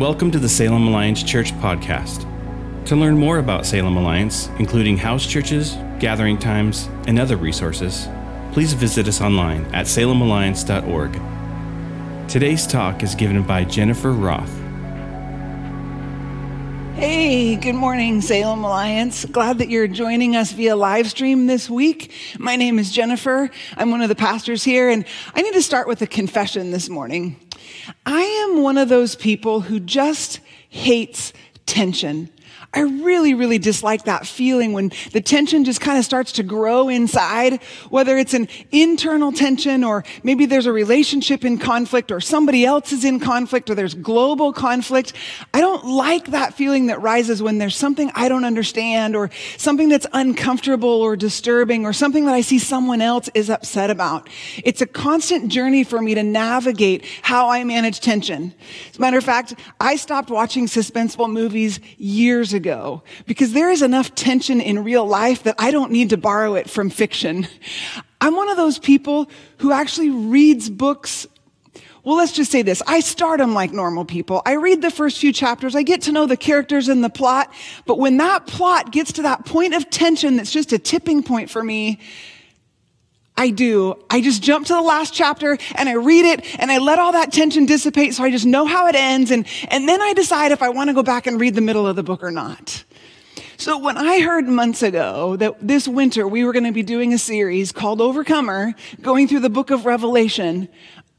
Welcome to the Salem Alliance Church podcast. To learn more about Salem Alliance, including house churches, gathering times, and other resources, please visit us online at salemalliance.org. Today's talk is given by Jennifer Roth. Hey, good morning, Salem Alliance. Glad that you're joining us via live stream this week. My name is Jennifer. I'm one of the pastors here, and I need to start with a confession this morning. I am one of those people who just hates tension. I really, really dislike that feeling when the tension just kind of starts to grow inside, whether it's an internal tension or maybe there's a relationship in conflict or somebody else is in conflict or there's global conflict. I don't like that feeling that rises when there's something I don't understand or something that's uncomfortable or disturbing or something that I see someone else is upset about. It's a constant journey for me to navigate how I manage tension. As a matter of fact, I stopped watching suspenseful movies years ago ago because there is enough tension in real life that I don't need to borrow it from fiction. I'm one of those people who actually reads books well, let's just say this. I start them like normal people. I read the first few chapters. I get to know the characters and the plot. But when that plot gets to that point of tension that's just a tipping point for me, I do. I just jump to the last chapter and I read it and I let all that tension dissipate so I just know how it ends. And, and then I decide if I want to go back and read the middle of the book or not. So when I heard months ago that this winter we were going to be doing a series called Overcomer, going through the book of Revelation,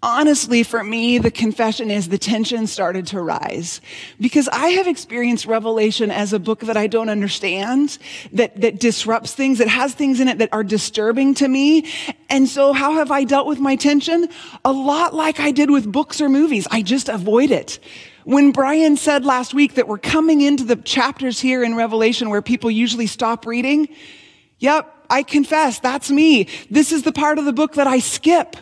honestly, for me, the confession is the tension started to rise because I have experienced Revelation as a book that I don't understand, that, that disrupts things, that has things in it that are disturbing to me. And so how have I dealt with my tension? A lot like I did with books or movies. I just avoid it. When Brian said last week that we're coming into the chapters here in Revelation where people usually stop reading, yep, I confess, that's me. This is the part of the book that I skip.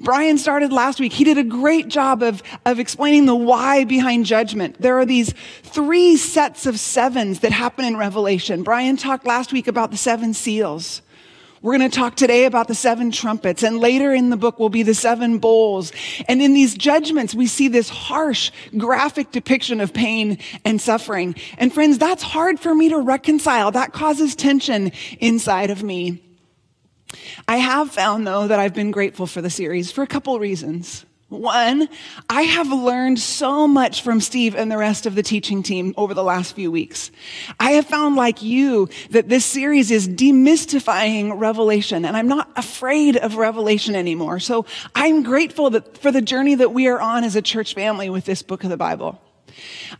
Brian started last week. He did a great job of, of explaining the why behind judgment. There are these three sets of sevens that happen in Revelation. Brian talked last week about the seven seals. We're going to talk today about the seven trumpets, and later in the book will be the seven bowls. And in these judgments, we see this harsh, graphic depiction of pain and suffering. And friends, that's hard for me to reconcile. That causes tension inside of me. I have found, though, that I've been grateful for the series for a couple reasons. One, I have learned so much from Steve and the rest of the teaching team over the last few weeks. I have found, like you, that this series is demystifying Revelation, and I'm not afraid of Revelation anymore. So I'm grateful that, for the journey that we are on as a church family with this book of the Bible.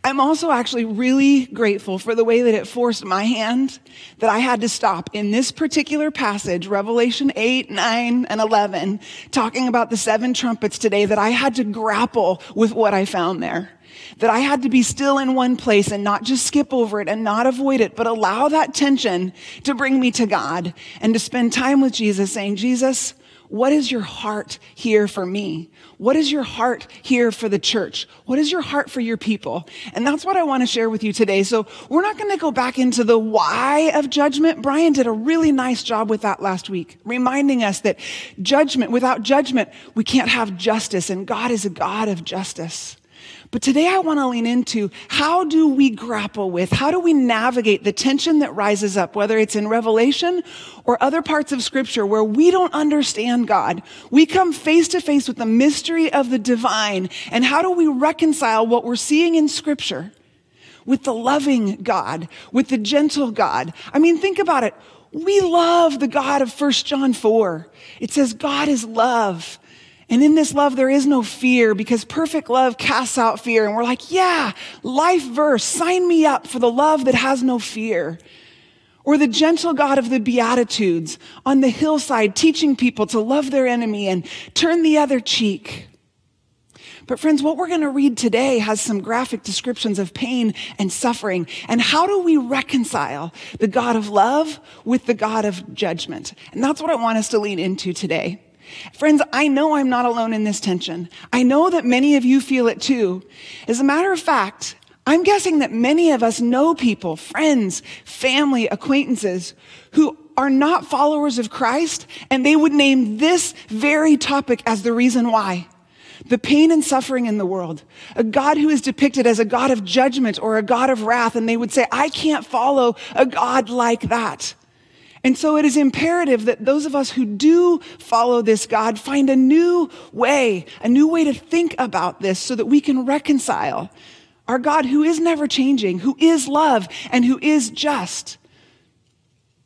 I'm also actually really grateful for the way that it forced my hand that I had to stop in this particular passage, Revelation 8, 9, and 11, talking about the seven trumpets today, that I had to grapple with what I found there. That I had to be still in one place and not just skip over it and not avoid it, but allow that tension to bring me to God and to spend time with Jesus saying, Jesus, what is your heart here for me? What is your heart here for the church? What is your heart for your people? And that's what I want to share with you today. So we're not going to go back into the why of judgment. Brian did a really nice job with that last week, reminding us that judgment, without judgment, we can't have justice and God is a God of justice. But today I want to lean into how do we grapple with, how do we navigate the tension that rises up, whether it's in Revelation or other parts of scripture where we don't understand God. We come face to face with the mystery of the divine. And how do we reconcile what we're seeing in scripture with the loving God, with the gentle God? I mean, think about it. We love the God of 1 John 4. It says God is love. And in this love, there is no fear because perfect love casts out fear. And we're like, yeah, life verse, sign me up for the love that has no fear. Or the gentle God of the Beatitudes on the hillside teaching people to love their enemy and turn the other cheek. But friends, what we're going to read today has some graphic descriptions of pain and suffering. And how do we reconcile the God of love with the God of judgment? And that's what I want us to lean into today. Friends, I know I'm not alone in this tension. I know that many of you feel it too. As a matter of fact, I'm guessing that many of us know people, friends, family, acquaintances who are not followers of Christ and they would name this very topic as the reason why. the pain and suffering in the world, a God who is depicted as a God of judgment or a God of wrath, and they would say, I can't follow a God like that. And so it is imperative that those of us who do follow this God find a new way, a new way to think about this so that we can reconcile our God who is never changing, who is love, and who is just.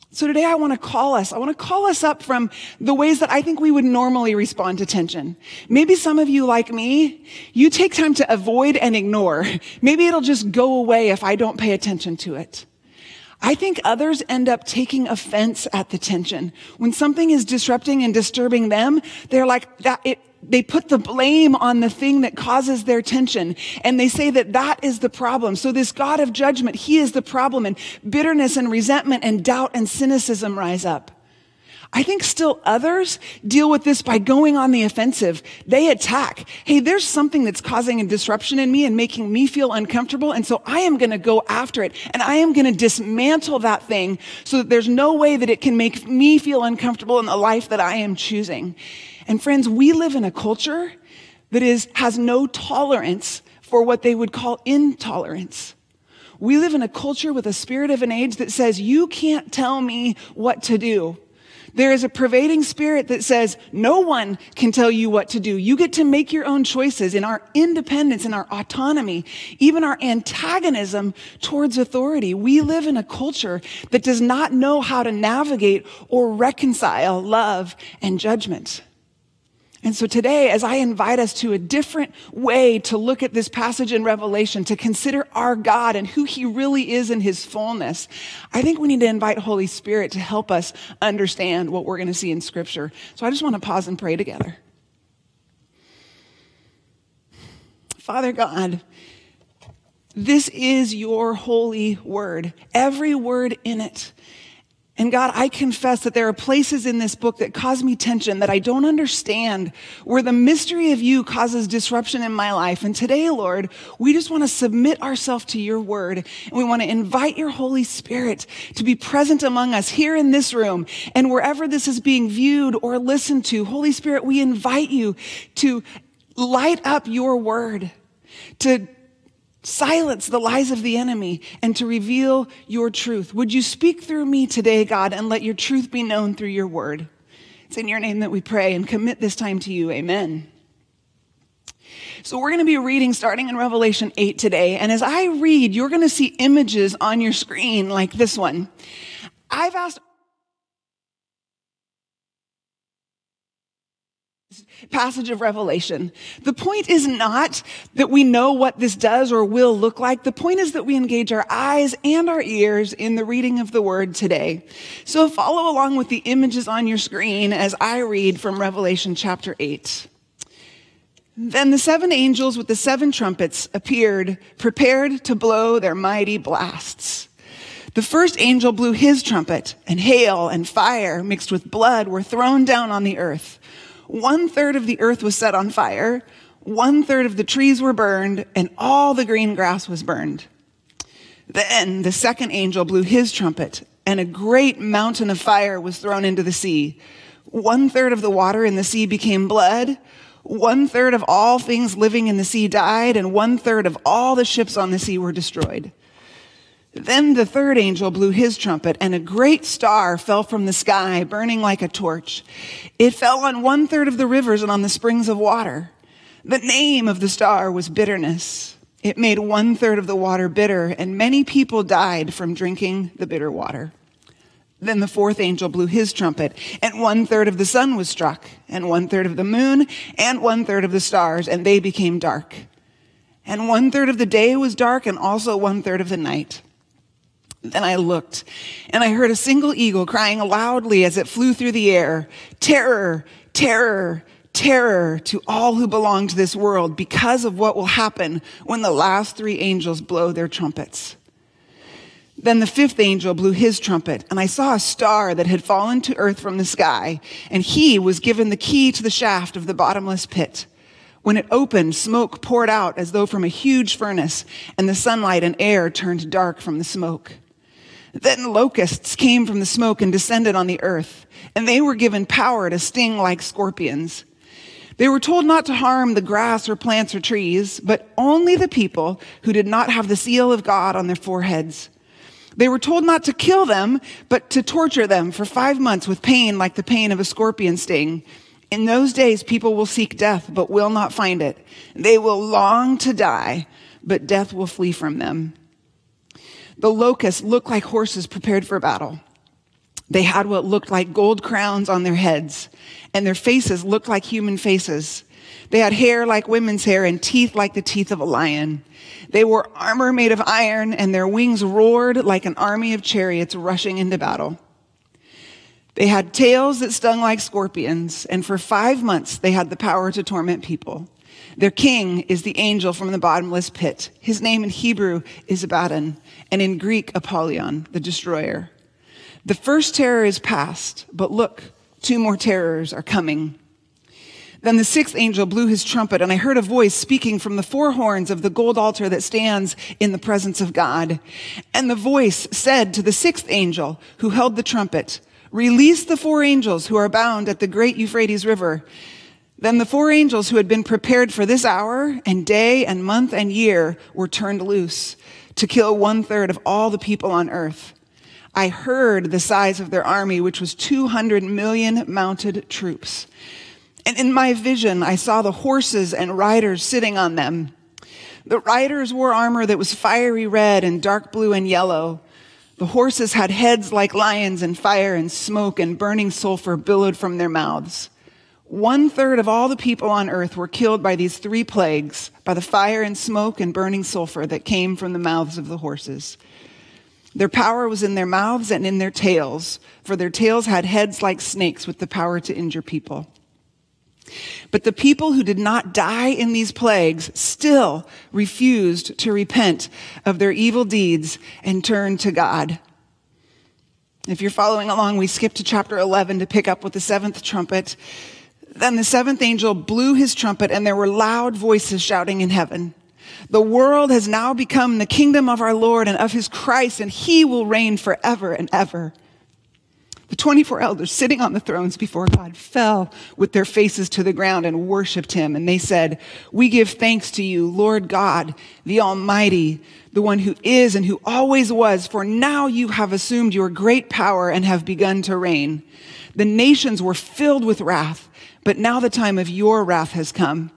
So today I want to call us, I want to call us up from the ways that I think we would normally respond to tension. Maybe some of you, like me, you take time to avoid and ignore. Maybe it'll just go away if I don't pay attention to it. I think others end up taking offense at the tension. When something is disrupting and disturbing them, they're like, that, it, they put the blame on the thing that causes their tension. And they say that that is the problem. So this God of judgment, he is the problem. And bitterness and resentment and doubt and cynicism rise up. I think still others deal with this by going on the offensive. They attack. Hey, there's something that's causing a disruption in me and making me feel uncomfortable. And so I am going to go after it and I am going to dismantle that thing so that there's no way that it can make me feel uncomfortable in the life that I am choosing. And friends, we live in a culture that is, has no tolerance for what they would call intolerance. We live in a culture with a spirit of an age that says, you can't tell me what to do. There is a pervading spirit that says, no one can tell you what to do. You get to make your own choices in our independence, in our autonomy, even our antagonism towards authority. We live in a culture that does not know how to navigate or reconcile love and judgment. And so today, as I invite us to a different way to look at this passage in Revelation, to consider our God and who he really is in his fullness, I think we need to invite Holy Spirit to help us understand what we're going to see in scripture. So I just want to pause and pray together. Father God, this is your holy word, every word in it. And God, I confess that there are places in this book that cause me tension that I don't understand, where the mystery of you causes disruption in my life. And today, Lord, we just want to submit ourselves to your word. And we want to invite your Holy Spirit to be present among us here in this room and wherever this is being viewed or listened to. Holy Spirit, we invite you to light up your word, to silence the lies of the enemy and to reveal your truth. Would you speak through me today, God, and let your truth be known through your word? It's in your name that we pray and commit this time to you. Amen. So we're going to be reading starting in Revelation 8 today. And as I read, you're going to see images on your screen like this one. I've asked passage of Revelation. The point is not that we know what this does or will look like. The point is that we engage our eyes and our ears in the reading of the word today. So follow along with the images on your screen as I read from Revelation chapter 8. Then the seven angels with the seven trumpets appeared, prepared to blow their mighty blasts. The first angel blew his trumpet, and hail and fire mixed with blood were thrown down on the earth one third of the earth was set on fire, one third of the trees were burned, and all the green grass was burned. Then the second angel blew his trumpet, and a great mountain of fire was thrown into the sea. One third of the water in the sea became blood. One third of all things living in the sea died, and one third of all the ships on the sea were destroyed. Then the third angel blew his trumpet, and a great star fell from the sky, burning like a torch. It fell on one third of the rivers and on the springs of water. The name of the star was bitterness. It made one third of the water bitter, and many people died from drinking the bitter water. Then the fourth angel blew his trumpet, and one third of the sun was struck, and one third of the moon, and one third of the stars, and they became dark. And one third of the day was dark, and also one third of the night. Then I looked, and I heard a single eagle crying loudly as it flew through the air Terror, terror, terror to all who belong to this world because of what will happen when the last three angels blow their trumpets. Then the fifth angel blew his trumpet, and I saw a star that had fallen to earth from the sky, and he was given the key to the shaft of the bottomless pit. When it opened, smoke poured out as though from a huge furnace, and the sunlight and air turned dark from the smoke. Then locusts came from the smoke and descended on the earth, and they were given power to sting like scorpions. They were told not to harm the grass or plants or trees, but only the people who did not have the seal of God on their foreheads. They were told not to kill them, but to torture them for five months with pain like the pain of a scorpion sting. In those days, people will seek death, but will not find it. They will long to die, but death will flee from them. The locusts looked like horses prepared for battle. They had what looked like gold crowns on their heads, and their faces looked like human faces. They had hair like women's hair and teeth like the teeth of a lion. They wore armor made of iron, and their wings roared like an army of chariots rushing into battle. They had tails that stung like scorpions, and for five months they had the power to torment people. Their king is the angel from the bottomless pit. His name in Hebrew is Abaddon, and in Greek, Apollyon, the destroyer. The first terror is past, but look, two more terrors are coming. Then the sixth angel blew his trumpet, and I heard a voice speaking from the four horns of the gold altar that stands in the presence of God. And the voice said to the sixth angel who held the trumpet, Release the four angels who are bound at the great Euphrates River. Then the four angels who had been prepared for this hour and day and month and year were turned loose to kill one third of all the people on earth. I heard the size of their army, which was 200 million mounted troops. And in my vision, I saw the horses and riders sitting on them. The riders wore armor that was fiery red and dark blue and yellow. The horses had heads like lions, and fire and smoke and burning sulfur billowed from their mouths. One third of all the people on earth were killed by these three plagues, by the fire and smoke and burning sulfur that came from the mouths of the horses. Their power was in their mouths and in their tails, for their tails had heads like snakes with the power to injure people. But the people who did not die in these plagues still refused to repent of their evil deeds and turn to God. If you're following along, we skip to chapter 11 to pick up with the seventh trumpet. Then the seventh angel blew his trumpet, and there were loud voices shouting in heaven. The world has now become the kingdom of our Lord and of his Christ, and he will reign forever and ever. The 24 elders sitting on the thrones before God fell with their faces to the ground and worshiped him. And they said, We give thanks to you, Lord God, the Almighty, the one who is and who always was, for now you have assumed your great power and have begun to reign. The nations were filled with wrath, but now the time of your wrath has come.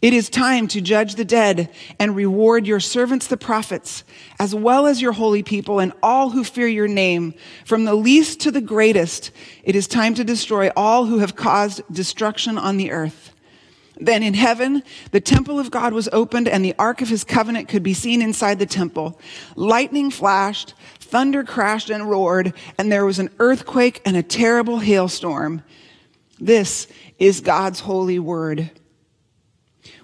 It is time to judge the dead and reward your servants, the prophets, as well as your holy people and all who fear your name, from the least to the greatest. It is time to destroy all who have caused destruction on the earth. Then in heaven, the temple of God was opened and the ark of his covenant could be seen inside the temple. Lightning flashed, thunder crashed and roared, and there was an earthquake and a terrible hailstorm. This is God's holy word.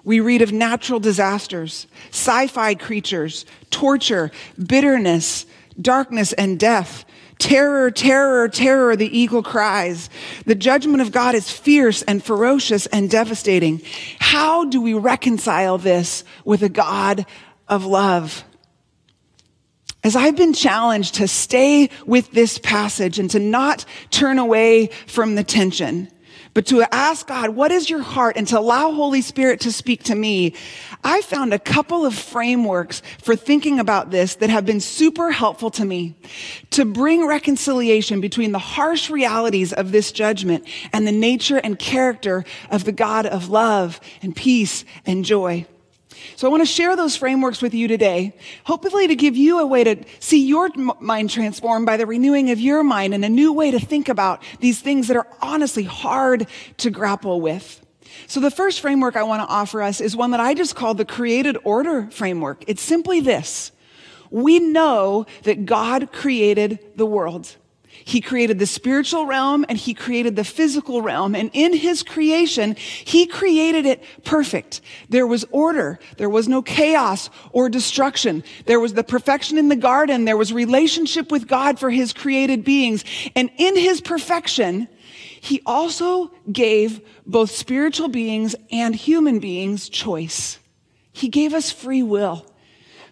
We read of natural disasters, sci fi creatures, torture, bitterness, darkness, and death. Terror, terror, terror, the eagle cries. The judgment of God is fierce and ferocious and devastating. How do we reconcile this with a God of love? As I've been challenged to stay with this passage and to not turn away from the tension, but to ask God, what is your heart? And to allow Holy Spirit to speak to me. I found a couple of frameworks for thinking about this that have been super helpful to me to bring reconciliation between the harsh realities of this judgment and the nature and character of the God of love and peace and joy. So I want to share those frameworks with you today, hopefully to give you a way to see your mind transformed by the renewing of your mind and a new way to think about these things that are honestly hard to grapple with. So the first framework I want to offer us is one that I just call the created order framework. It's simply this. We know that God created the world. He created the spiritual realm and he created the physical realm. And in his creation, he created it perfect. There was order. There was no chaos or destruction. There was the perfection in the garden. There was relationship with God for his created beings. And in his perfection, he also gave both spiritual beings and human beings choice. He gave us free will.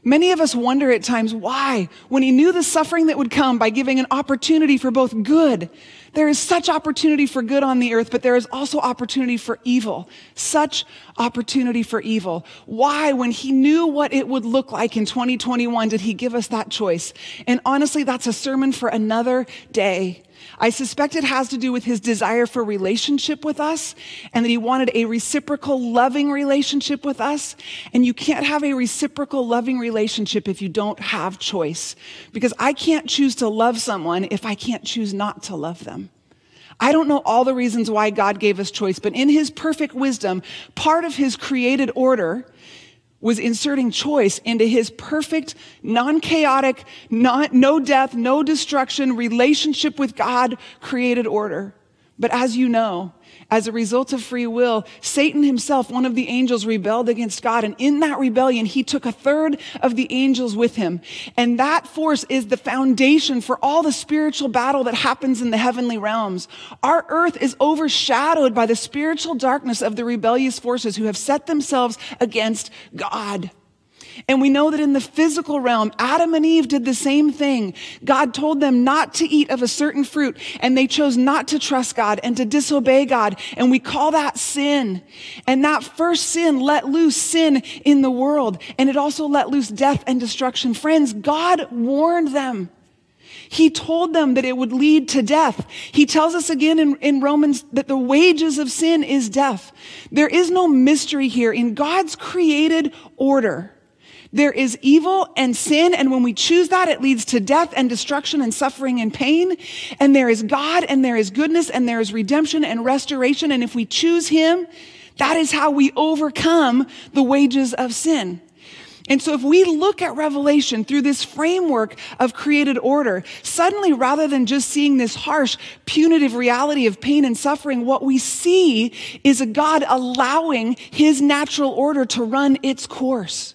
Many of us wonder at times why, when he knew the suffering that would come by giving an opportunity for both good. There is such opportunity for good on the earth, but there is also opportunity for evil. Such opportunity for evil. Why, when he knew what it would look like in 2021, did he give us that choice? And honestly, that's a sermon for another day. I suspect it has to do with his desire for relationship with us and that he wanted a reciprocal loving relationship with us. And you can't have a reciprocal loving relationship if you don't have choice. Because I can't choose to love someone if I can't choose not to love them. I don't know all the reasons why God gave us choice, but in his perfect wisdom, part of his created order was inserting choice into his perfect, non-chaotic, not, no death, no destruction relationship with God created order. But as you know, as a result of free will, Satan himself, one of the angels, rebelled against God. And in that rebellion, he took a third of the angels with him. And that force is the foundation for all the spiritual battle that happens in the heavenly realms. Our earth is overshadowed by the spiritual darkness of the rebellious forces who have set themselves against God. And we know that in the physical realm, Adam and Eve did the same thing. God told them not to eat of a certain fruit, and they chose not to trust God and to disobey God. And we call that sin. And that first sin let loose sin in the world, and it also let loose death and destruction. Friends, God warned them. He told them that it would lead to death. He tells us again in, in, Romans that the wages of sin is death. There is no mystery here. In God's created order, there is evil and sin, and when we choose that, it leads to death and destruction and suffering and pain. And there is God, and there is goodness, and there is redemption and restoration. And if we choose Him, that is how we overcome the wages of sin. And so if we look at Revelation through this framework of created order, suddenly rather than just seeing this harsh, punitive reality of pain and suffering, what we see is a God allowing his natural order to run its course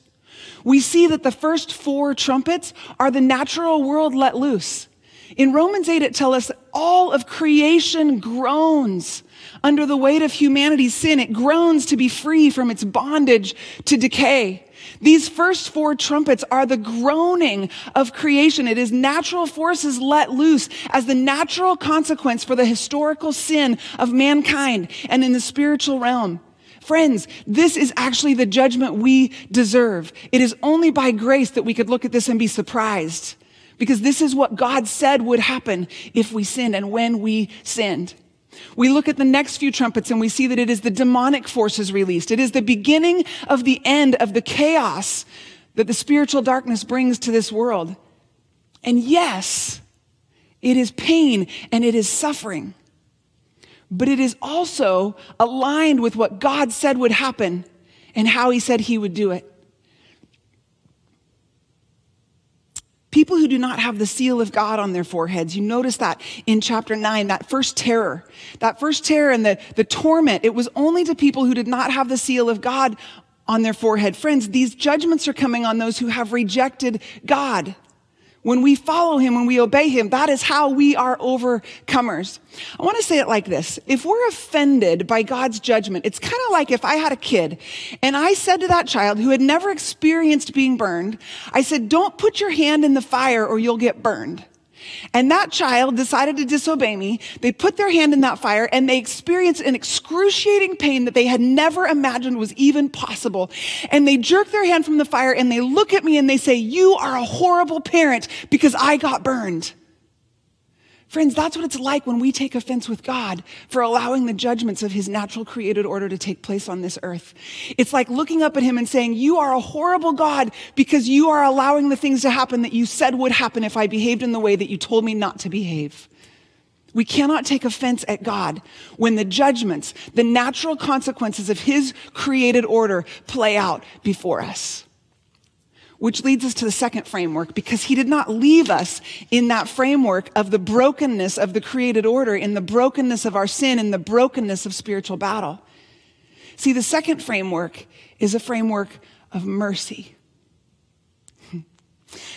we see that the first four trumpets are the natural world let loose. In Romans 8, it tells us all of creation groans under the weight of humanity's sin. It groans to be free from its bondage to decay. These first four trumpets are the groaning of creation. It is natural forces let loose as the natural consequence for the historical sin of mankind and in the spiritual realm. Friends, this is actually the judgment we deserve. It is only by grace that we could look at this and be surprised because this is what God said would happen if we sinned and when we sinned. We look at the next few trumpets and we see that it is the demonic forces released. It is the beginning of the end of the chaos that the spiritual darkness brings to this world. And yes, it is pain and it is suffering but it is also aligned with what God said would happen and how he said he would do it. People who do not have the seal of God on their foreheads, you notice that in chapter 9, that first terror, that first terror and the, the torment, it was only to people who did not have the seal of God on their forehead. Friends, these judgments are coming on those who have rejected God. When we follow him, when we obey him, that is how we are overcomers. I want to say it like this. If we're offended by God's judgment, it's kind of like if I had a kid and I said to that child who had never experienced being burned, I said, don't put your hand in the fire or you'll get burned. And that child decided to disobey me. They put their hand in that fire and they experienced an excruciating pain that they had never imagined was even possible. And they jerk their hand from the fire and they look at me and they say, You are a horrible parent because I got burned. Friends, that's what it's like when we take offense with God for allowing the judgments of his natural created order to take place on this earth. It's like looking up at him and saying, You are a horrible God because you are allowing the things to happen that you said would happen if I behaved in the way that you told me not to behave. We cannot take offense at God when the judgments, the natural consequences of his created order play out before us. Which leads us to the second framework because he did not leave us in that framework of the brokenness of the created order, in the brokenness of our sin, in the brokenness of spiritual battle. See, the second framework is a framework of mercy.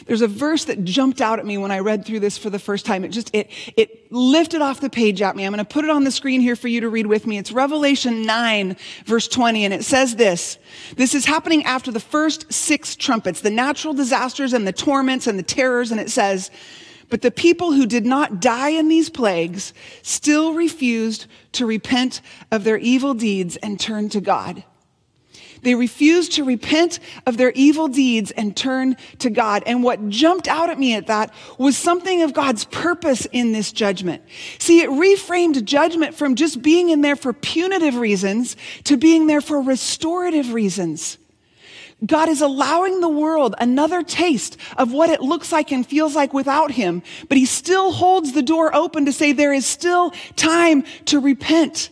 There's a verse that jumped out at me when I read through this for the first time. It just, it, it lifted off the page at me. I'm going to put it on the screen here for you to read with me. It's Revelation 9 verse 20 and it says this. This is happening after the first six trumpets, the natural disasters and the torments and the terrors. And it says, but the people who did not die in these plagues still refused to repent of their evil deeds and turn to God. They refused to repent of their evil deeds and turn to God. And what jumped out at me at that was something of God's purpose in this judgment. See, it reframed judgment from just being in there for punitive reasons to being there for restorative reasons. God is allowing the world another taste of what it looks like and feels like without Him, but He still holds the door open to say there is still time to repent.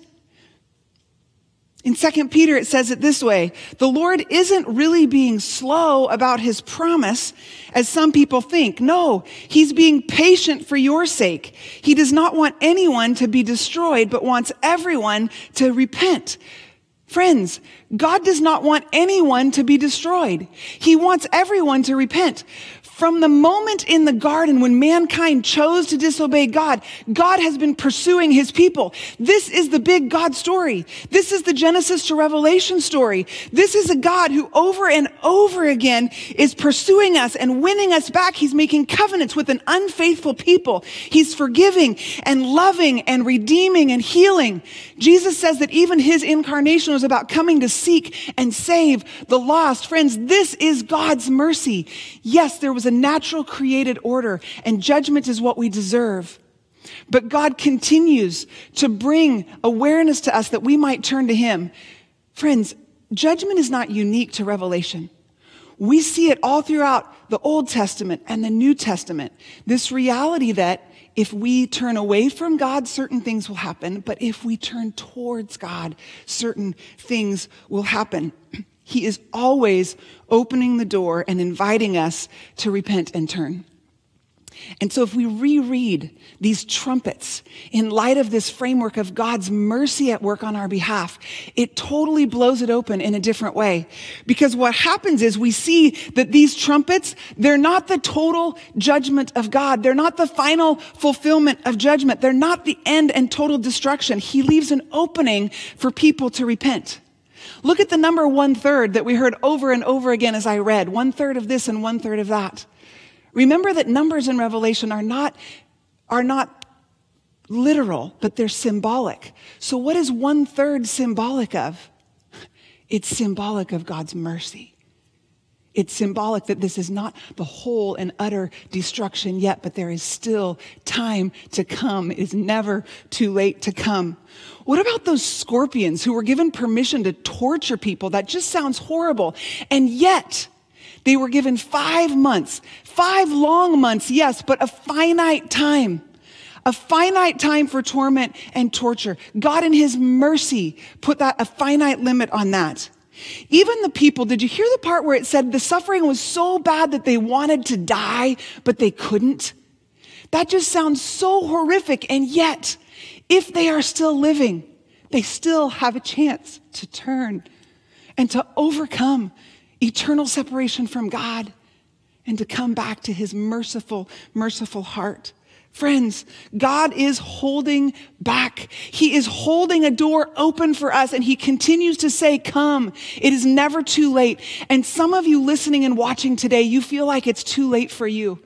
In 2 Peter, it says it this way The Lord isn't really being slow about his promise, as some people think. No, he's being patient for your sake. He does not want anyone to be destroyed, but wants everyone to repent. Friends, God does not want anyone to be destroyed. He wants everyone to repent. From the moment in the garden when mankind chose to disobey God, God has been pursuing his people. This is the big God story. This is the Genesis to Revelation story. This is a God who over and over again is pursuing us and winning us back. He's making covenants with an unfaithful people. He's forgiving and loving and redeeming and healing. Jesus says that even his incarnation was about coming to seek and save the lost. Friends, this is God's mercy. Yes, there was a natural created order, and judgment is what we deserve. But God continues to bring awareness to us that we might turn to Him. Friends, judgment is not unique to Revelation. We see it all throughout the Old Testament and the New Testament. This reality that if we turn away from God, certain things will happen. But if we turn towards God, certain things will happen. He is always opening the door and inviting us to repent and turn. And so, if we reread these trumpets in light of this framework of God's mercy at work on our behalf, it totally blows it open in a different way. Because what happens is we see that these trumpets, they're not the total judgment of God. They're not the final fulfillment of judgment. They're not the end and total destruction. He leaves an opening for people to repent. Look at the number one third that we heard over and over again as I read one third of this and one third of that. Remember that numbers in Revelation are not, are not literal, but they're symbolic. So, what is one third symbolic of? It's symbolic of God's mercy. It's symbolic that this is not the whole and utter destruction yet, but there is still time to come. It is never too late to come. What about those scorpions who were given permission to torture people? That just sounds horrible. And yet, they were given five months, five long months, yes, but a finite time. A finite time for torment and torture. God in his mercy put that, a finite limit on that. Even the people, did you hear the part where it said the suffering was so bad that they wanted to die, but they couldn't? That just sounds so horrific. And yet, if they are still living, they still have a chance to turn and to overcome eternal separation from God and to come back to his merciful, merciful heart. Friends, God is holding back. He is holding a door open for us and he continues to say, come. It is never too late. And some of you listening and watching today, you feel like it's too late for you.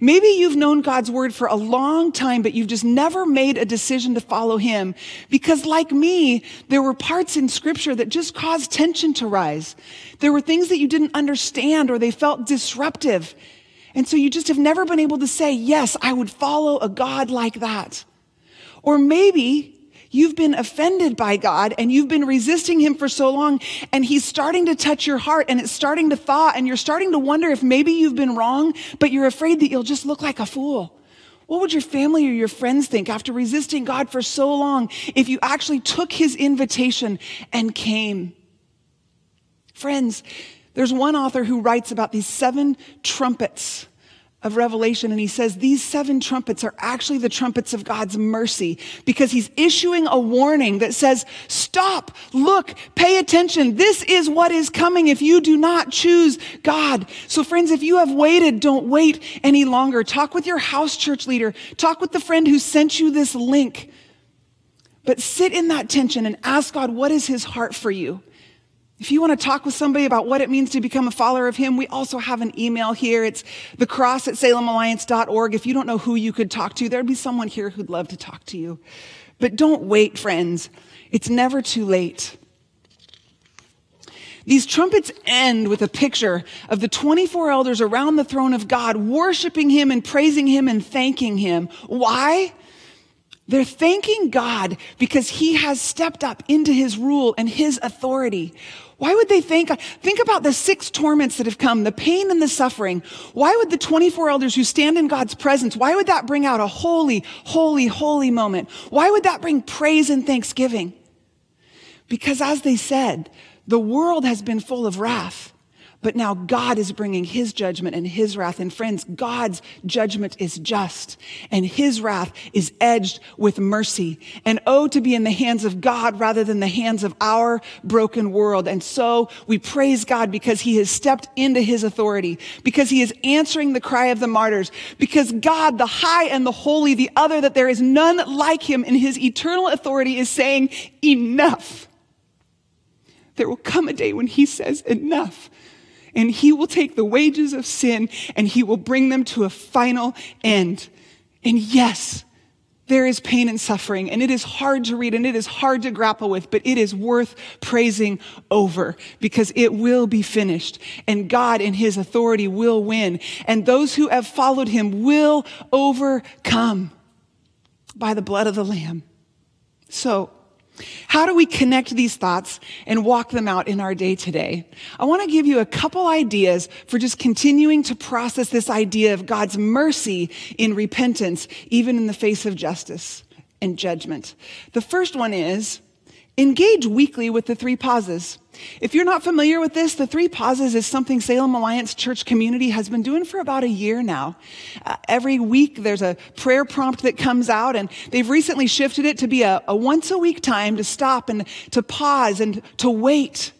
Maybe you've known God's word for a long time, but you've just never made a decision to follow him because like me, there were parts in scripture that just caused tension to rise. There were things that you didn't understand or they felt disruptive. And so you just have never been able to say, yes, I would follow a God like that. Or maybe you've been offended by God and you've been resisting him for so long and he's starting to touch your heart and it's starting to thaw and you're starting to wonder if maybe you've been wrong, but you're afraid that you'll just look like a fool. What would your family or your friends think after resisting God for so long if you actually took his invitation and came? Friends, there's one author who writes about these seven trumpets of Revelation, and he says these seven trumpets are actually the trumpets of God's mercy because he's issuing a warning that says, Stop, look, pay attention. This is what is coming if you do not choose God. So, friends, if you have waited, don't wait any longer. Talk with your house church leader, talk with the friend who sent you this link. But sit in that tension and ask God, what is his heart for you? If you want to talk with somebody about what it means to become a follower of Him, we also have an email here. It's the cross at salemalliance.org. If you don't know who you could talk to, there'd be someone here who'd love to talk to you. But don't wait, friends. It's never too late. These trumpets end with a picture of the 24 elders around the throne of God, worshiping Him and praising Him and thanking Him. Why? They're thanking God because He has stepped up into His rule and His authority. Why would they thank God? Think about the six torments that have come, the pain and the suffering. Why would the 24 elders who stand in God's presence, why would that bring out a holy, holy, holy moment? Why would that bring praise and thanksgiving? Because as they said, the world has been full of wrath. But now God is bringing his judgment and his wrath. And friends, God's judgment is just and his wrath is edged with mercy. And oh, to be in the hands of God rather than the hands of our broken world. And so we praise God because he has stepped into his authority, because he is answering the cry of the martyrs, because God, the high and the holy, the other, that there is none like him in his eternal authority is saying enough. There will come a day when he says enough and he will take the wages of sin and he will bring them to a final end. And yes, there is pain and suffering, and it is hard to read and it is hard to grapple with, but it is worth praising over because it will be finished, and God in His authority will win, and those who have followed Him will overcome by the blood of the Lamb. So, how do we connect these thoughts and walk them out in our day today? I want to give you a couple ideas for just continuing to process this idea of God's mercy in repentance, even in the face of justice and judgment. The first one is engage weekly with the three pauses. If you're not familiar with this, the three pauses is something Salem Alliance Church community has been doing for about a year now. Uh, every week there's a prayer prompt that comes out, and they've recently shifted it to be a, a once a week time to stop and to pause and to wait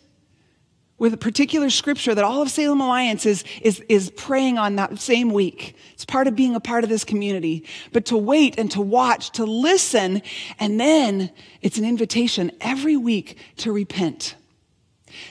with a particular scripture that all of Salem Alliance is, is, is praying on that same week. It's part of being a part of this community. But to wait and to watch, to listen, and then it's an invitation every week to repent.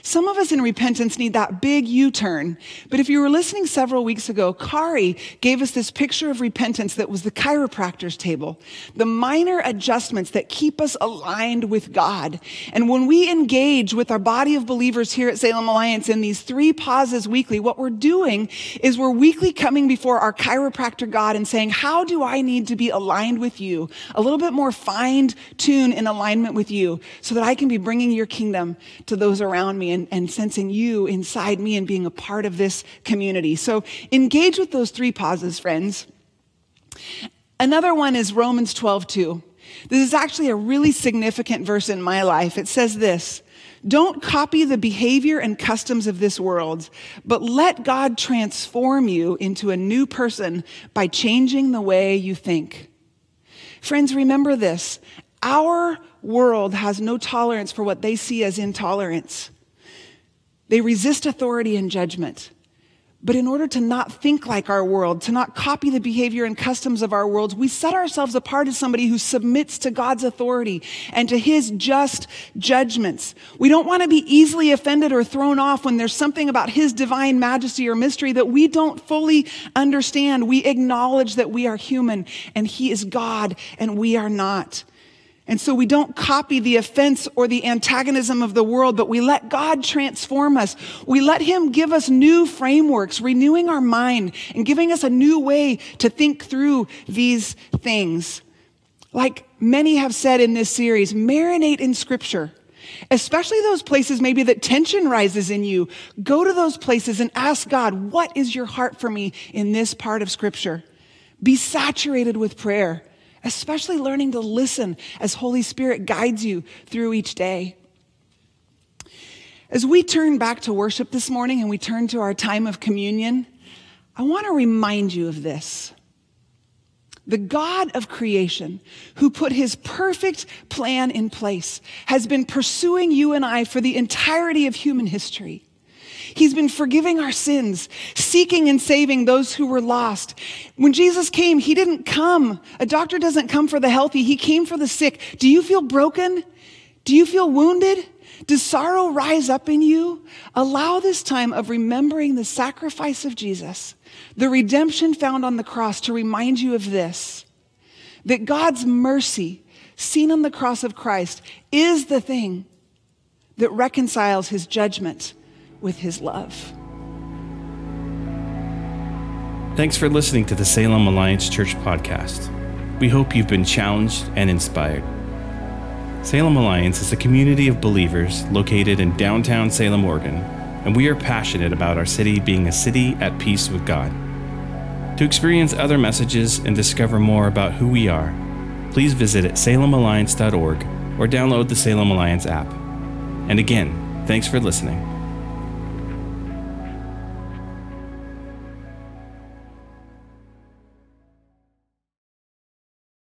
Some of us in repentance need that big U turn. But if you were listening several weeks ago, Kari gave us this picture of repentance that was the chiropractor's table, the minor adjustments that keep us aligned with God. And when we engage with our body of believers here at Salem Alliance in these three pauses weekly, what we're doing is we're weekly coming before our chiropractor God and saying, How do I need to be aligned with you? A little bit more fine tuned in alignment with you so that I can be bringing your kingdom to those around around me and, and sensing you inside me and being a part of this community. So engage with those three pauses, friends. Another one is Romans 12, 2. This is actually a really significant verse in my life. It says this Don't copy the behavior and customs of this world, but let God transform you into a new person by changing the way you think. Friends, remember this. Our world has no tolerance for what they see as intolerance. They resist authority and judgment. But in order to not think like our world, to not copy the behavior and customs of our world, we set ourselves apart as somebody who submits to God's authority and to his just judgments. We don't want to be easily offended or thrown off when there's something about his divine majesty or mystery that we don't fully understand. We acknowledge that we are human and he is God and we are not. And so we don't copy the offense or the antagonism of the world, but we let God transform us. We let Him give us new frameworks, renewing our mind and giving us a new way to think through these things. Like many have said in this series, marinate in Scripture. Especially those places maybe that tension rises in you. Go to those places and ask God, what is your heart for me in this part of Scripture? Be saturated with prayer especially learning to listen as Holy Spirit guides you through each day. As we turn back to worship this morning and we turn to our time of communion, I want to remind you of this. The God of creation, who put his perfect plan in place, has been pursuing you and I for the entirety of human history. He's been forgiving our sins, seeking and saving those who were lost. When Jesus came, he didn't come. A doctor doesn't come for the healthy, he came for the sick. Do you feel broken? Do you feel wounded? Does sorrow rise up in you? Allow this time of remembering the sacrifice of Jesus, the redemption found on the cross, to remind you of this that God's mercy, seen on the cross of Christ, is the thing that reconciles his judgment with his love. Thanks for listening to the Salem Alliance Church podcast. We hope you've been challenged and inspired. Salem Alliance is a community of believers located in downtown Salem, Oregon, and we are passionate about our city being a city at peace with God. To experience other messages and discover more about who we are, please visit at salemalliance.org or download the Salem Alliance app. And again, thanks for listening.